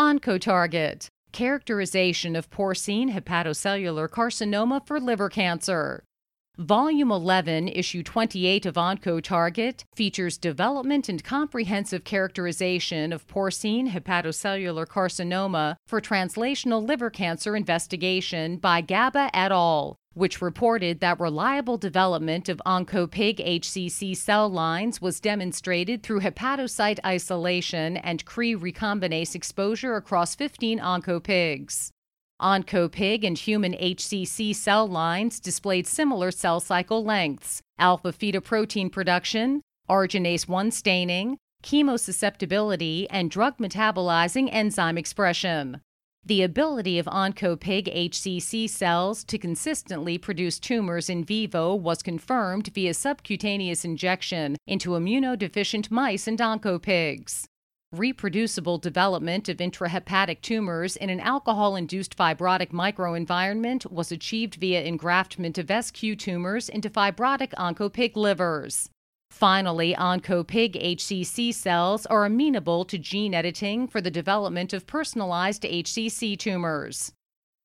Oncotarget Characterization of porcine hepatocellular carcinoma for liver cancer. Volume 11, Issue 28 of Oncotarget features development and comprehensive characterization of porcine hepatocellular carcinoma for translational liver cancer investigation by Gaba et al which reported that reliable development of OncoPig HCC cell lines was demonstrated through hepatocyte isolation and Cre recombinase exposure across 15 OncoPigs. OncoPig and human HCC cell lines displayed similar cell cycle lengths, alpha fetoprotein production, arginase 1 staining, chemosusceptibility, and drug metabolizing enzyme expression. The ability of OncoPig HCC cells to consistently produce tumors in vivo was confirmed via subcutaneous injection into immunodeficient mice and OncoPigs. Reproducible development of intrahepatic tumors in an alcohol induced fibrotic microenvironment was achieved via engraftment of SQ tumors into fibrotic OncoPig livers. Finally, OncoPig HCC cells are amenable to gene editing for the development of personalized HCC tumors.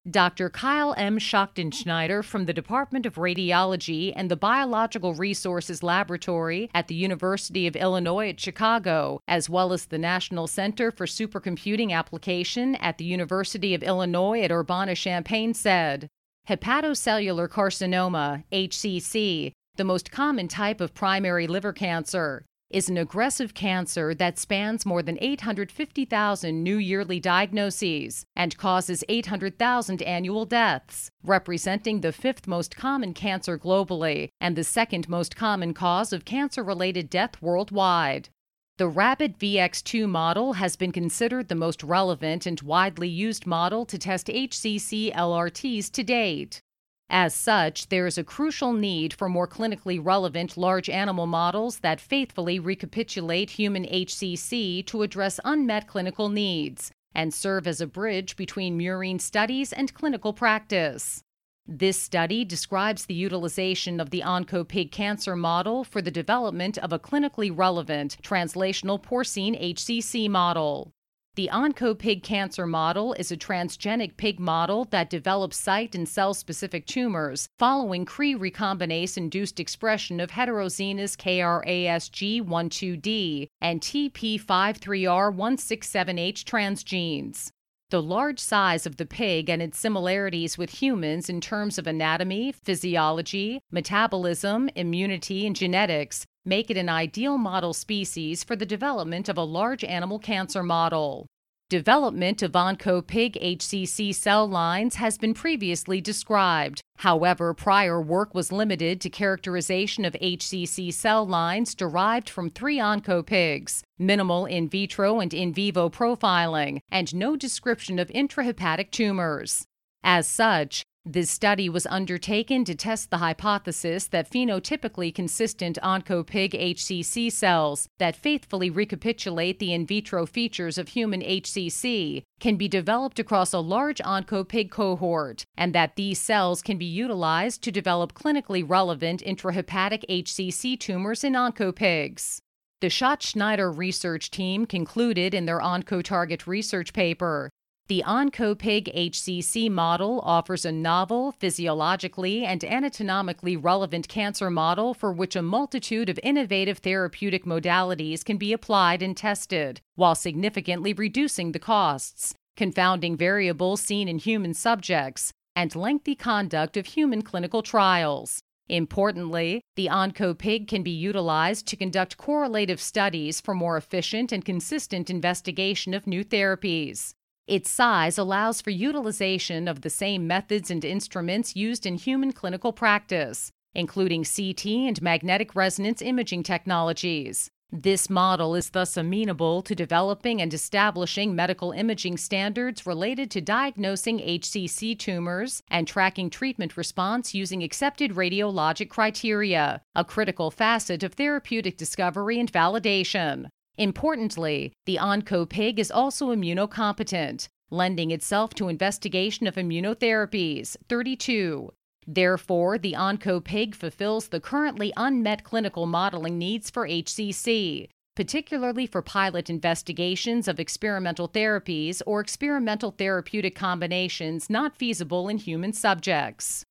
Dr. Kyle M. Schachtenschneider from the Department of Radiology and the Biological Resources Laboratory at the University of Illinois at Chicago, as well as the National Center for Supercomputing Application at the University of Illinois at Urbana Champaign said, Hepatocellular carcinoma, HCC, the most common type of primary liver cancer is an aggressive cancer that spans more than 850,000 new yearly diagnoses and causes 800,000 annual deaths, representing the fifth most common cancer globally and the second most common cause of cancer related death worldwide. The Rabbit VX2 model has been considered the most relevant and widely used model to test HCC LRTs to date. As such, there is a crucial need for more clinically relevant large animal models that faithfully recapitulate human HCC to address unmet clinical needs and serve as a bridge between murine studies and clinical practice. This study describes the utilization of the OncoPig cancer model for the development of a clinically relevant translational porcine HCC model. The OncoPig cancer model is a transgenic pig model that develops site and cell specific tumors following Cre recombinase induced expression of heterogeneous KRASG12D and TP53R167H transgenes. The large size of the pig and its similarities with humans in terms of anatomy, physiology, metabolism, immunity, and genetics make it an ideal model species for the development of a large animal cancer model. Development of OncoPig HCC cell lines has been previously described. However, prior work was limited to characterization of HCC cell lines derived from three OncoPigs, minimal in vitro and in vivo profiling, and no description of intrahepatic tumors. As such, this study was undertaken to test the hypothesis that phenotypically consistent OncoPig HCC cells that faithfully recapitulate the in vitro features of human HCC can be developed across a large OncoPig cohort, and that these cells can be utilized to develop clinically relevant intrahepatic HCC tumors in OncoPigs. The Schott Schneider research team concluded in their OncoTarget research paper the OncoPig HCC model offers a novel, physiologically and anatomically relevant cancer model for which a multitude of innovative therapeutic modalities can be applied and tested, while significantly reducing the costs, confounding variables seen in human subjects, and lengthy conduct of human clinical trials. Importantly, the OncoPig can be utilized to conduct correlative studies for more efficient and consistent investigation of new therapies. Its size allows for utilization of the same methods and instruments used in human clinical practice, including CT and magnetic resonance imaging technologies. This model is thus amenable to developing and establishing medical imaging standards related to diagnosing HCC tumors and tracking treatment response using accepted radiologic criteria, a critical facet of therapeutic discovery and validation. Importantly, the OncoPig is also immunocompetent, lending itself to investigation of immunotherapies. 32. Therefore, the OncoPig fulfills the currently unmet clinical modeling needs for HCC. particularly for pilot investigations of experimental therapies or experimental therapeutic combinations not feasible in human subjects.